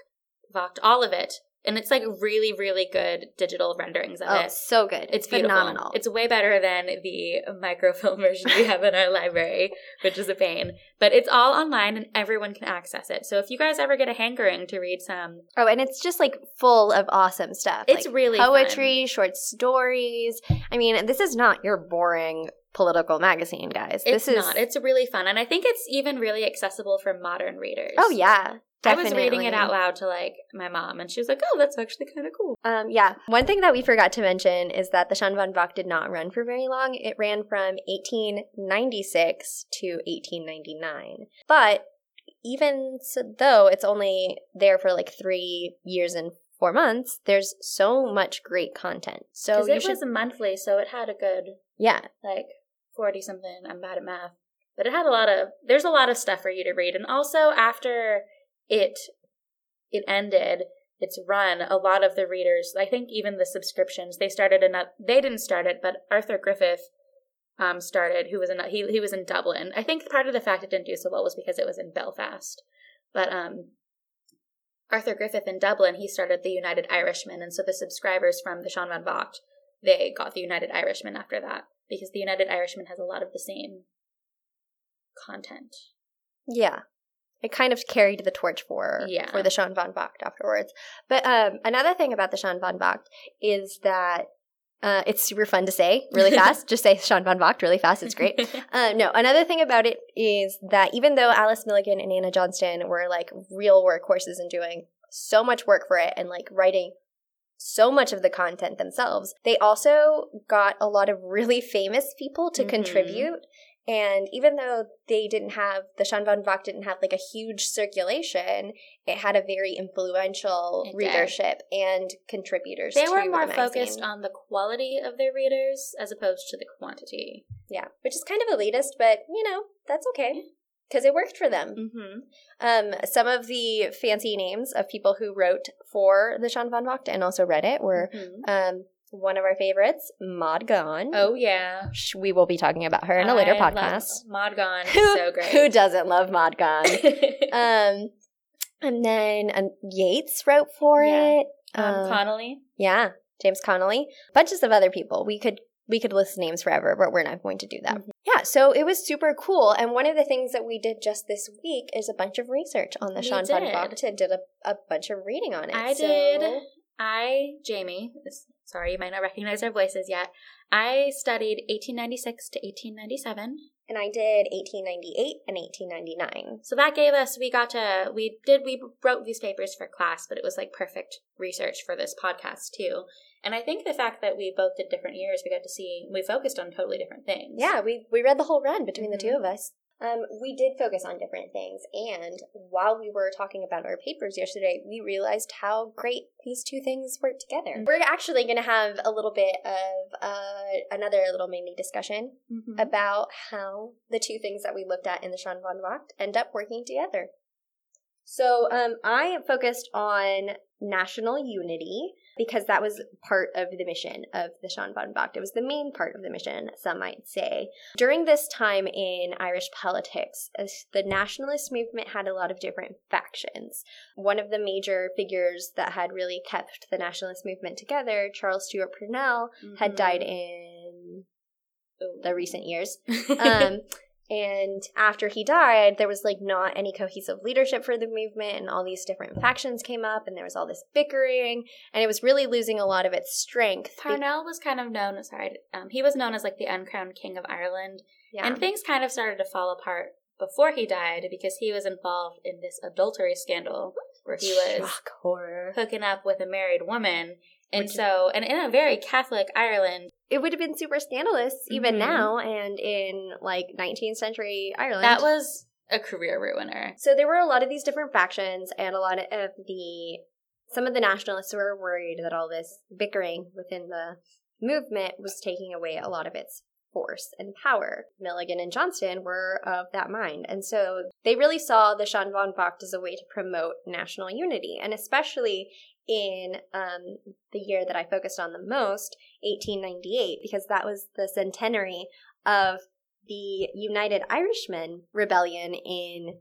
Vogt all of it. And it's like really, really good digital renderings of it. Oh, it. so good. It's phenomenal. It's way better than the microfilm [laughs] version we have in our library, which is a pain. But it's all online and everyone can access it. So if you guys ever get a hankering to read some, oh, and it's just like full of awesome stuff. It's like really poetry, short stories. I mean, this is not your boring political magazine, guys. it's this is not. It's really fun. And I think it's even really accessible for modern readers. Oh yeah. I was reading it out loud to like my mom and she was like, oh, that's actually kind of cool. Um, yeah. One thing that we forgot to mention is that the Shan Van Vocht did not run for very long. It ran from 1896 to 1899. But even so, though it's only there for like three years and four months, there's so much great content. So it should, was monthly, so it had a good yeah, like 40 something. I'm bad at math. But it had a lot of there's a lot of stuff for you to read. And also after it it ended its run, a lot of the readers, I think even the subscriptions, they started another they didn't start it, but Arthur Griffith um started who was in he he was in Dublin. I think part of the fact it didn't do so well was because it was in Belfast. But um Arthur Griffith in Dublin, he started the United Irishman, and so the subscribers from the Shan Van Vocht, they got the United Irishman after that because the United Irishman has a lot of the same content. yeah. It kind of carried the torch for Yeah. for the Shan Van Vocht afterwards. But um, another thing about the Shan Van Vocht is that uh, it's super fun to say really [laughs] fast. Just say Shan Van Vocht really fast. It's great. [laughs] Uh, no, another thing about it is that even though Alice Milligan and Anna Johnston were like real workhorses and doing so much work for it and like writing so much of the content themselves, they also got a lot of really famous people to Mhm. contribute. And even though they didn't have, the Shan Van Vocht didn't have like a huge circulation, it had a very influential It did. readership and contributors. they were more magazine. focused on the quality of their readers as opposed to the quantity. Yeah, which is kind of elitist, but you know, that's okay because it worked for them. Mm-hmm. Um, some of the fancy names of people who wrote for the Shan Van Vocht and also read it were um, one of our favorites, Maud Gonne. Oh yeah, We will be talking about her in a later I podcast. Maud Gonne Who, so great. who doesn't love Maud Gonne? [laughs] um, and then um, Yeats wrote for Yeah. it. um, Um, Connolly. yeah, James Connolly, bunches of other people. We could we could list names forever, but we're not going to do that. Mhm. Yeah, so it was super cool. And one of the things that we did just this week is a bunch of research on the We Sean did. Did a, a bunch of reading on it. I So- did. I, Jamie, sorry, you might not recognize our voices yet. I studied 1896 to 1897. And I did 1898 and 1899. So that gave us, we got to, we did, we wrote these papers for class, but it was like perfect research for this podcast too. And I think the fact that we both did different years, we got to see, we focused on totally different things. Yeah, we, we read the whole run between the two Mhm. of us. Um, we did focus on different things, and while we were talking about our papers yesterday, we realized how great these two things work together. Mhm. We're actually going to have a little bit of uh, another little mini discussion Mhm. about how the two things that we looked at in the Shan Van Vocht end up working together. So um, I focused on national unity because that was part of the mission of the Shan Van. It was the main part of the mission, some might say. During this time in Irish politics, the nationalist movement had a lot of different factions. One of the major figures that had really kept the nationalist movement together, Charles Stewart Parnell, had Mhm. died in the recent years. [laughs] Um, and after he died, there was like not any cohesive leadership for the movement, and all these different factions came up, and there was all this bickering, and it was really losing a lot of its strength. Parnell was kind of known, sorry, um, he was known as like the uncrowned king of Ireland. yeah. And things kind of started to fall apart before he died because he was involved in this adultery scandal where he was Shock horror. hooking up with a married woman. And Which- so, and in a very Catholic Ireland, It would have been super scandalous even Mhm. now, and in like 19th century Ireland. that was a career ruiner. So there were a lot of these different factions, and a lot of the some of the nationalists were worried that all this bickering within the movement was taking away a lot of its force and power. Milligan and Johnston were of that mind, and so they really saw the Shan Van Vocht as a way to promote national unity, and especially in um, the year that I focused on the most, 1898, because that was the centenary of the United Irishmen rebellion in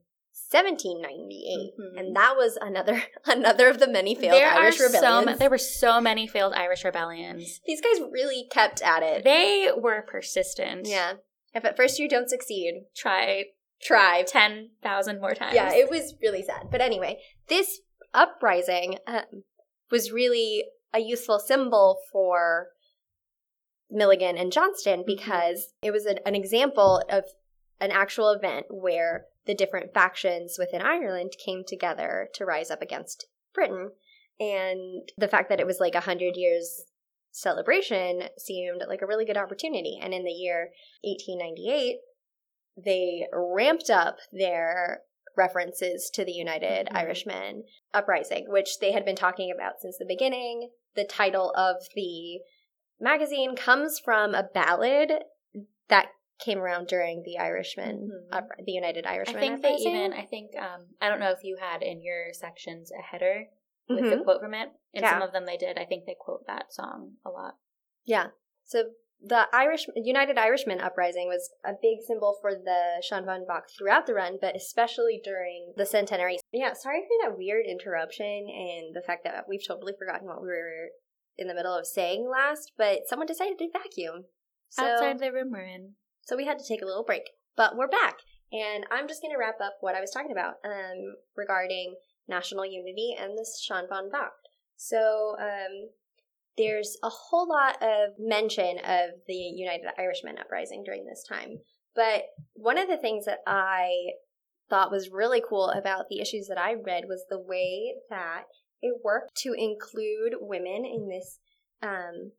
1798 Mhm. and that was another [laughs] another of the many failed there Irish are so rebellions. ma- there were so many failed Irish rebellions. These guys really kept at it. They were persistent. yeah. If at first you don't succeed, Try try. ten thousand more times. Yeah, it was really sad. But anyway, this uprising um, was really a useful symbol for Milligan and Johnston mm-hmm. because it was an, an example of an actual event where the different factions within Ireland came together to rise up against Britain. And the fact that it was like a hundred years celebration seemed like a really good opportunity. And in the year 1898, they ramped up their references to the United Mhm. Irishmen uprising, which they had been talking about since the beginning. The title of the magazine comes from a ballad that came around during the Irishman, Mhm. up, the United I Irishmen. think they even. I think. Um, I don't know if you had in your sections a header with the Mhm. quote from it. In Yeah. some of them, they did. I think they quote that song a lot. Yeah. So the Irish United Irishmen uprising was a big symbol for the Shan Van Vocht throughout the run, but especially during the centenary. Yeah, sorry for that weird interruption and the fact that we've totally forgotten what we were in the middle of saying last, but someone decided to vacuum. So, Outside the room we're in. so we had to take a little break. But we're back. And I'm just going to wrap up what I was talking about um, regarding national unity and this Shan Van Vocht. So um, there's a whole lot of mention of the United Irishmen uprising during this time. But one of the things that I thought was really cool about the issues that I read was the way that it worked to include women in this um,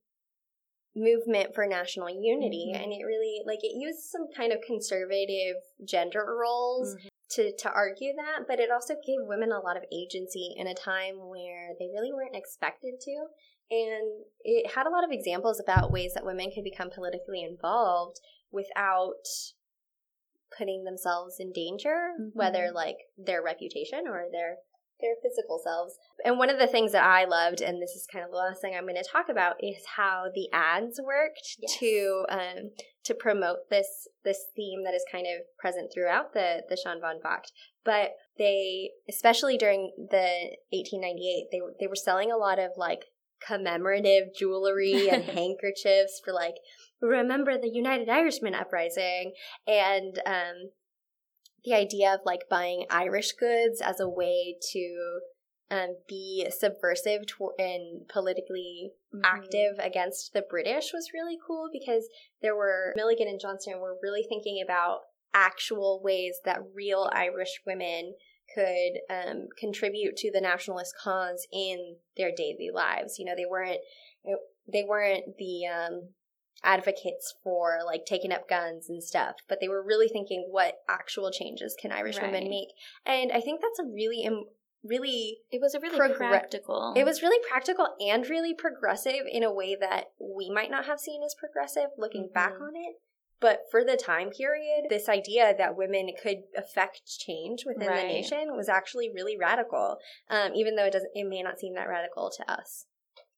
movement for national unity Mhm. and it really like it used some kind of conservative gender roles Mhm. to to argue that but it also gave women a lot of agency in a time where they really weren't expected to and it had a lot of examples about ways that women could become politically involved without putting themselves in danger Mhm. whether like their reputation or their their physical selves. And one of the things that I loved, and this is kind of the last thing I'm going to talk about, is how the ads worked Yes. to um, to promote this this theme that is kind of present throughout the the Shan Van Vocht. But they, especially during the 1898, they were they were selling a lot of like commemorative jewelry and [laughs] handkerchiefs for like remember the United Irishman uprising and um the idea of like buying Irish goods as a way to um, be subversive and politically mm-hmm. active against the British was really cool because there were Milligan and Johnston were really thinking about actual ways that real Irish women could um, contribute to the nationalist cause in their daily lives. You know, they weren't they weren't the um, advocates for like taking up guns and stuff, but they were really thinking what actual changes can Irish right. women make. And I think that's a really Im- really it was a really progr- practical it was really practical and really progressive in a way that we might not have seen as progressive looking mm-hmm. back on it but for the time period this idea that women could affect change within right. the nation was actually really radical um, even though it doesn't it may not seem that radical to us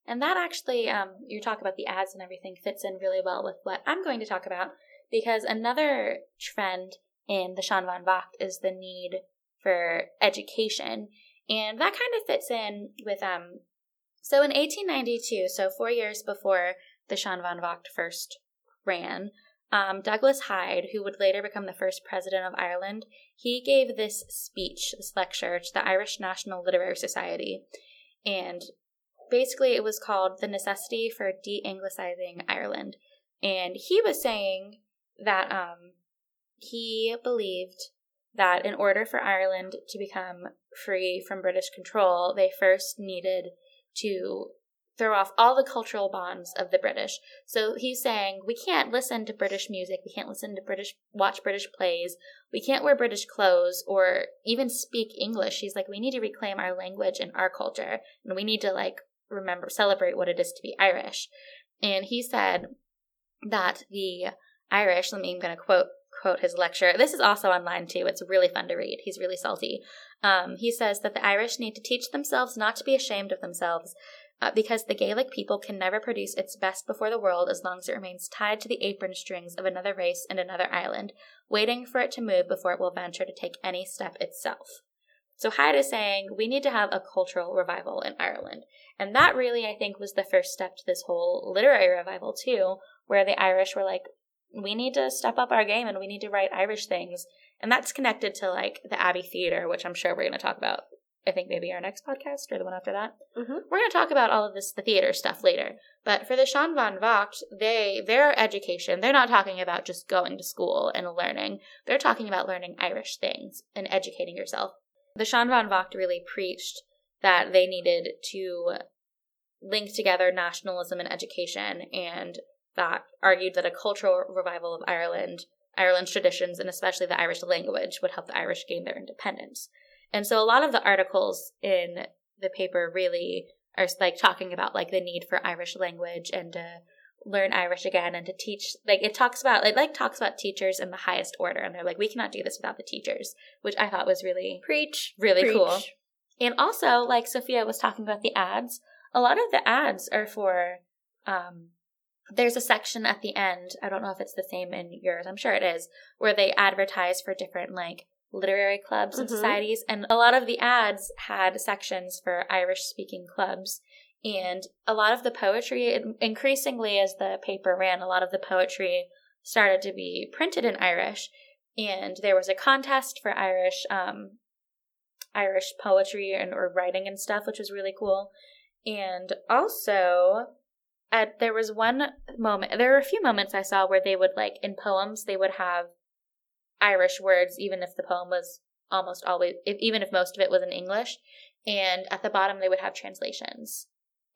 and that actually um, you talk about the ads and everything fits in really well with what i'm going to talk about because another trend in the Shan Van Vocht is the need for education and that kind of fits in with um so in 1892, so 4 years before the Shan Van Vocht first ran, um, Douglas Hyde, who would later become the first president of Ireland, he gave this speech, this lecture to the Irish National Literary Society. And basically, it was called The Necessity for De Anglicizing Ireland. And he was saying that um, he believed that in order for Ireland to become free from British control, they first needed to throw off all the cultural bonds of the British. So he's saying we can't listen to British music, we can't listen to British watch British plays, we can't wear British clothes or even speak English. He's like we need to reclaim our language and our culture and we need to like remember celebrate what it is to be Irish. And he said that the Irish, let me I'm going to quote quote his lecture. This is also online too. It's really fun to read. He's really salty. Um, he says that the Irish need to teach themselves not to be ashamed of themselves. Uh, because the Gaelic people can never produce its best before the world as long as it remains tied to the apron strings of another race and another island, waiting for it to move before it will venture to take any step itself. So Hyde is saying we need to have a cultural revival in Ireland. And that really, I think, was the first step to this whole literary revival, too, where the Irish were like, we need to step up our game and we need to write Irish things. And that's connected to like the Abbey Theater, which I'm sure we're going to talk about. I think maybe our next podcast or the one after that. Mm-hmm. We're going to talk about all of this, the theater stuff later. But for the Shan Van Vocht, they their education, they're not talking about just going to school and learning. They're talking about learning Irish things and educating yourself. The Shan Van Vocht really preached that they needed to link together nationalism and education and that argued that a cultural revival of Ireland, Ireland's traditions, and especially the Irish language would help the Irish gain their independence. And so a lot of the articles in the paper really are like talking about like the need for Irish language and to learn Irish again and to teach like it talks about it like talks about teachers in the highest order and they're like we cannot do this without the teachers, which I thought was really preach really preach. cool. And also like Sophia was talking about the ads, a lot of the ads are for um there's a section at the end, I don't know if it's the same in yours, I'm sure it is, where they advertise for different like literary clubs mm-hmm. and societies. And a lot of the ads had sections for Irish speaking clubs. And a lot of the poetry, increasingly as the paper ran, a lot of the poetry started to be printed in Irish. And there was a contest for Irish, um, Irish poetry and or writing and stuff, which was really cool. And also, at there was one moment there were a few moments i saw where they would like in poems they would have irish words even if the poem was almost always if, even if most of it was in english and at the bottom they would have translations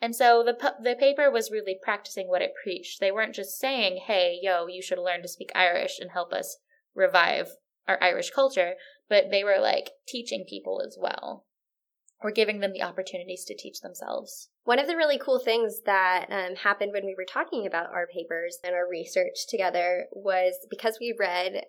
and so the the paper was really practicing what it preached they weren't just saying hey yo you should learn to speak irish and help us revive our irish culture but they were like teaching people as well or giving them the opportunities to teach themselves. One of the really cool things that um, happened when we were talking about our papers and our research together was because we read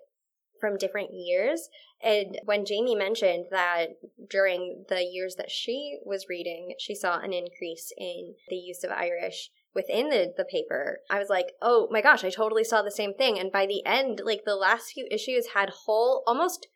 from different years. And when Jamie mentioned that during the years that she was reading, she saw an increase in the use of Irish within the, the paper, I was like, oh my gosh, I totally saw the same thing. And by the end, like the last few issues had whole, almost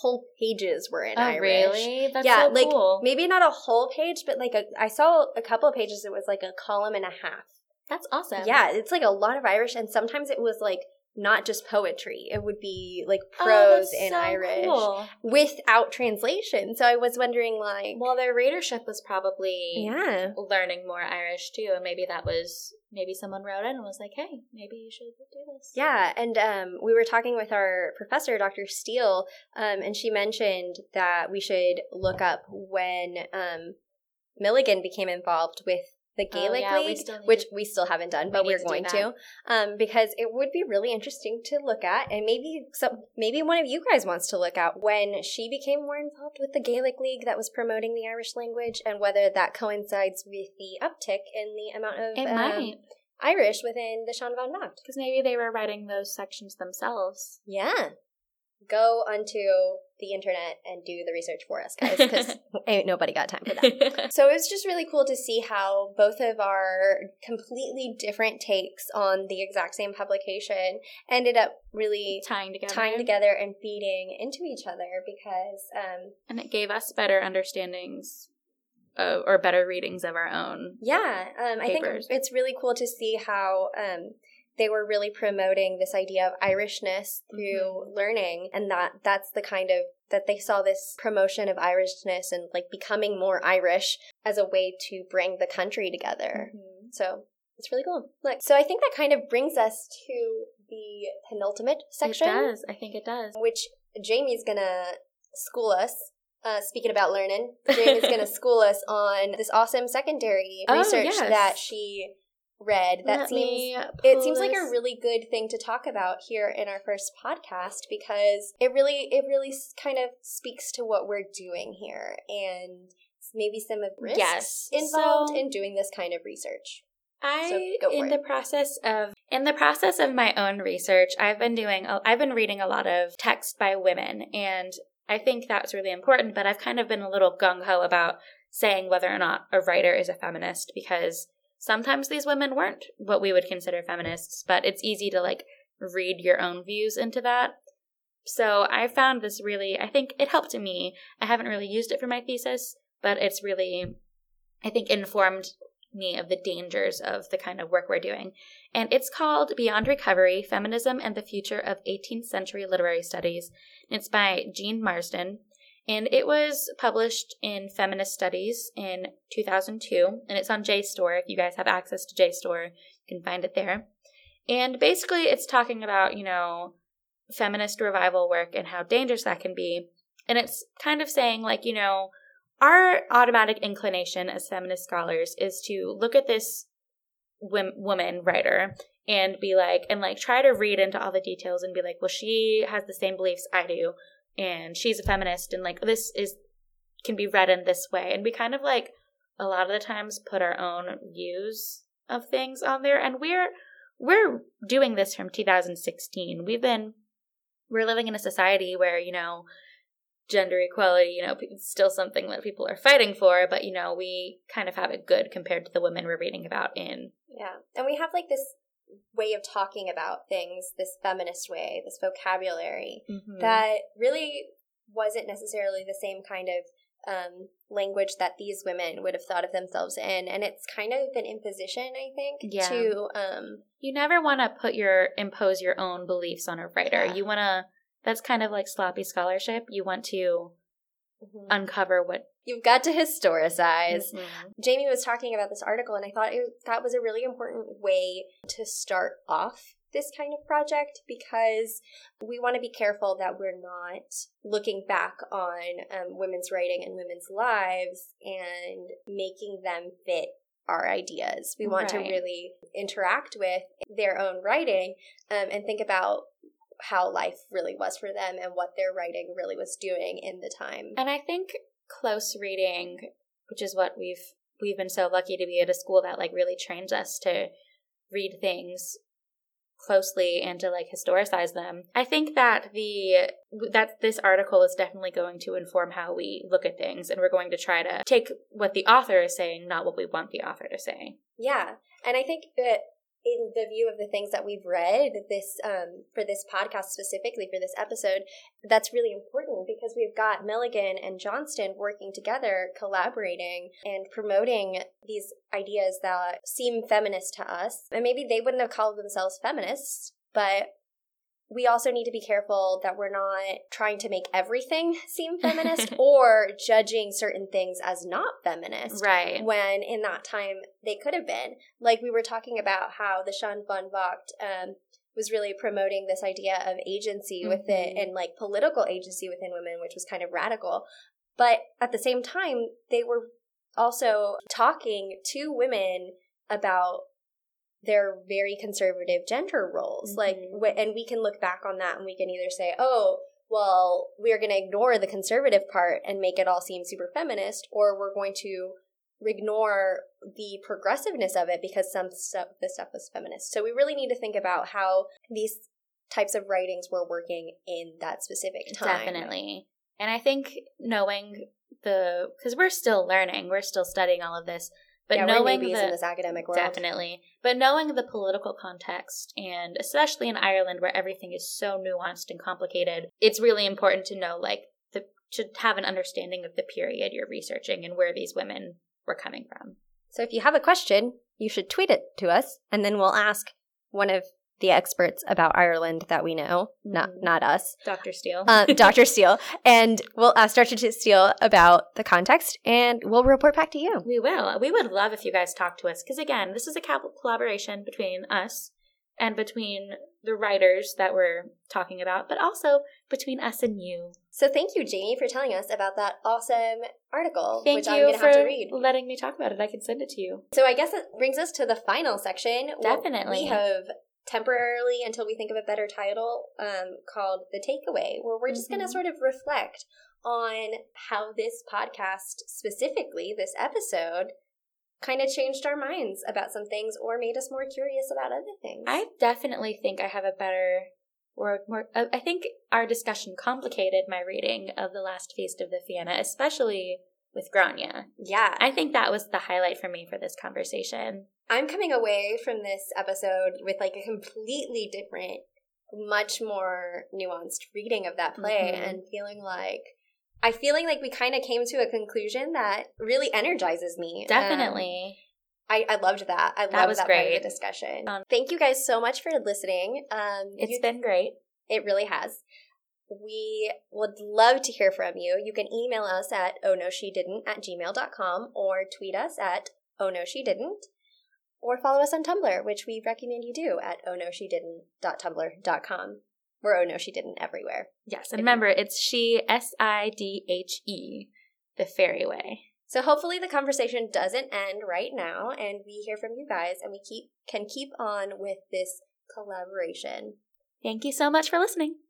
whole pages were in oh, Irish. really? That's yeah, so like cool. maybe not a whole page, but like a I saw a couple of pages. It was like a column and a half. That's awesome. Yeah, it's like a lot of Irish, and sometimes it was like not just poetry. It would be like Oh, prose that's in so Irish cool. without translation. So I was wondering, like, Well, their readership was probably yeah, learning more Irish too, and maybe that was maybe someone wrote in and was like, "Hey, maybe you should do this." yeah. And um, we were talking with our professor, Dr. Steele, um, and she mentioned that we should look up when um, Milligan became involved with the Oh, Gaelic yeah, League, need which to- we still haven't done, but we're to going to, um, because it would be really interesting to look at, and maybe some, maybe one of you guys wants to look at when she became more involved with the Gaelic League that was promoting the Irish language, and whether that coincides with the uptick in the amount of It um, might, Irish within the Shan Van Vocht. because maybe they were writing those sections themselves. Yeah. Go onto the internet and do the research for us, guys, because [laughs] ain't nobody got time for that. [laughs] So it was just really cool to see how both of our completely different takes on the exact same publication ended up really tying together, tying together and feeding into each other because um and it gave us better understandings uh, or better readings of our own. yeah, um I think it's really cool to see how um they were really promoting this idea of Irishness through Mm-hmm. learning and that that's the kind of that they saw this promotion of Irishness and like becoming more Irish as a way to bring the country together. Mm-hmm. So it's really cool. Look, so I think that kind of brings us to the penultimate section, It does. I think it does. which Jamie's gonna school us. Uh, speaking about learning, [laughs] Jamie's gonna school us on this awesome secondary Oh, research yes. that she read. That Let seems it seems like a really good thing to talk about here in our first podcast because it really it really kind of speaks to what we're doing here and maybe some of risks Yes. involved So- in doing this kind of research. I for in it. the process of in the process of my own research, I've been doing I've been reading a lot of text by women and I think that's really important, but I've kind of been a little gung ho about saying whether or not a writer is a feminist because sometimes these women weren't what we would consider feminists, but it's easy to like read your own views into that. So I found this really, I think it helped me. I haven't really used it for my thesis, but it's really, I think, informed me of the dangers of the kind of work we're doing. And it's called Beyond Recovery Feminism and the Future of 18th Century Literary Studies. It's by Jean Marsden. And it was published in Feminist Studies in 2002. And it's on JSTOR. If you guys have access to JSTOR, you can find it there. And basically, it's talking about, you know, feminist revival work and how dangerous that can be. And it's kind of saying, like, you know, our automatic inclination as feminist scholars is to look at this wom- woman writer and be like, and like try to read into all the details and be like, well, she has the same beliefs I do, and she's a feminist, and like this is can be read in this way. And we kind of like a lot of the times put our own views of things on there, and we're we're doing this from 2016. We've been we're living in a society where you know gender equality, you know, it's still something that people are fighting for, but you know, we kind of have it good compared to the women we're reading about in. Yeah. And we have like this way of talking about things, this feminist way, this vocabulary Mm-hmm. that really wasn't necessarily the same kind of um, language that these women would have thought of themselves in. And it's kind of an imposition, I think, Yeah. to um, you never want to put your impose your own beliefs on a writer. Yeah. You want to that's kind of like sloppy scholarship. You want to Mm-hmm. uncover what you've got to historicize. Mhm. Jamie was talking about this article, and I thought it, that was a really important way to start off this kind of project because we want to be careful that we're not looking back on um, women's writing and women's lives and making them fit our ideas. We want Right. to really interact with their own writing um, and think about how life really was for them and what their writing really was doing in the time. And I think close reading, which is what we've we've been so lucky to be at a school that like really trains us to read things closely and to like historicize them. I think that the that this article is definitely going to inform how we look at things and we're going to try to take what the author is saying, not what we want the author to say. Yeah. And I think that in the view of the things that we've read this um, for this podcast specifically for this episode that's really important because we've got milligan and johnston working together collaborating and promoting these ideas that seem feminist to us. And maybe they wouldn't have called themselves feminists but we also need to be careful that we're not trying to make everything [laughs] seem feminist [laughs] or judging certain things as not feminist. Right. When in that time they could have been. Like we were talking about how the Shan Van Vocht um, was really promoting this idea of agency mm-hmm. within and like political agency within women, which was kind of radical. But at the same time, they were also talking to women about their very conservative gender roles. Mm-hmm. Like, and we can look back on that and we can either say, oh, well, we're going to ignore the conservative part and make it all seem super feminist, or we're going to ignore the progressiveness of it because some stuff, the stuff was feminist. So we really need to think about how these types of writings were working in that specific time. Definitely. And I think knowing the, because we're still learning, we're still studying all of this but yeah, knowing the, in this academic world. Definitely. But knowing the political context, and especially in Ireland where everything is so nuanced and complicated, it's really important to know, like, the, to have an understanding of the period you're researching and where these women were coming from. So if you have a question, you should tweet it to us, and then we'll ask one of the experts about Ireland that we know, mm-hmm. not not us. Dr. Steele. uh, [laughs] Dr. Steele. And we'll ask Dr. Steele about the context and we'll report back to you. We will. We would love if you guys talk to us because, again, this is a collaboration between us and between the writers that we're talking about, but also between us and you. So thank you, Jamie, for telling us about that awesome article, thank which you I'm going to have to read. letting me talk about it. I can send it to you. So I guess it brings us to the final section. Definitely. We have temporarily until we think of a better title um, called The Takeaway, where we're just mm-hmm. going to sort of reflect on how this podcast, specifically this episode, kind of changed our minds about some things or made us more curious about other things. I definitely think I have a better or more uh, I think our discussion complicated my reading of The Last Feast of the Fianna, especially with Grania. Yeah. I think that was the highlight for me for this conversation. I'm coming away from this episode with like a completely different, much more nuanced reading of that play mm-hmm. and feeling like I feeling like we kind of came to a conclusion that really energizes me. Definitely. Um, I, I loved that. I loved that great. part of the discussion. Um, Thank you guys so much for listening. Um, it's you, been great. It really has. We would love to hear from you. You can email us at oh no she didn't at gmail.com or tweet us at oh no she didn't or follow us on Tumblr, which we recommend you do at oh no she didn't.tumblr.com. We're oh no she didn't everywhere. Yes, and remember it's she S I D H E, the fairy way. So hopefully the conversation doesn't end right now and we hear from you guys and we keep can keep on with this collaboration. Thank you so much for listening.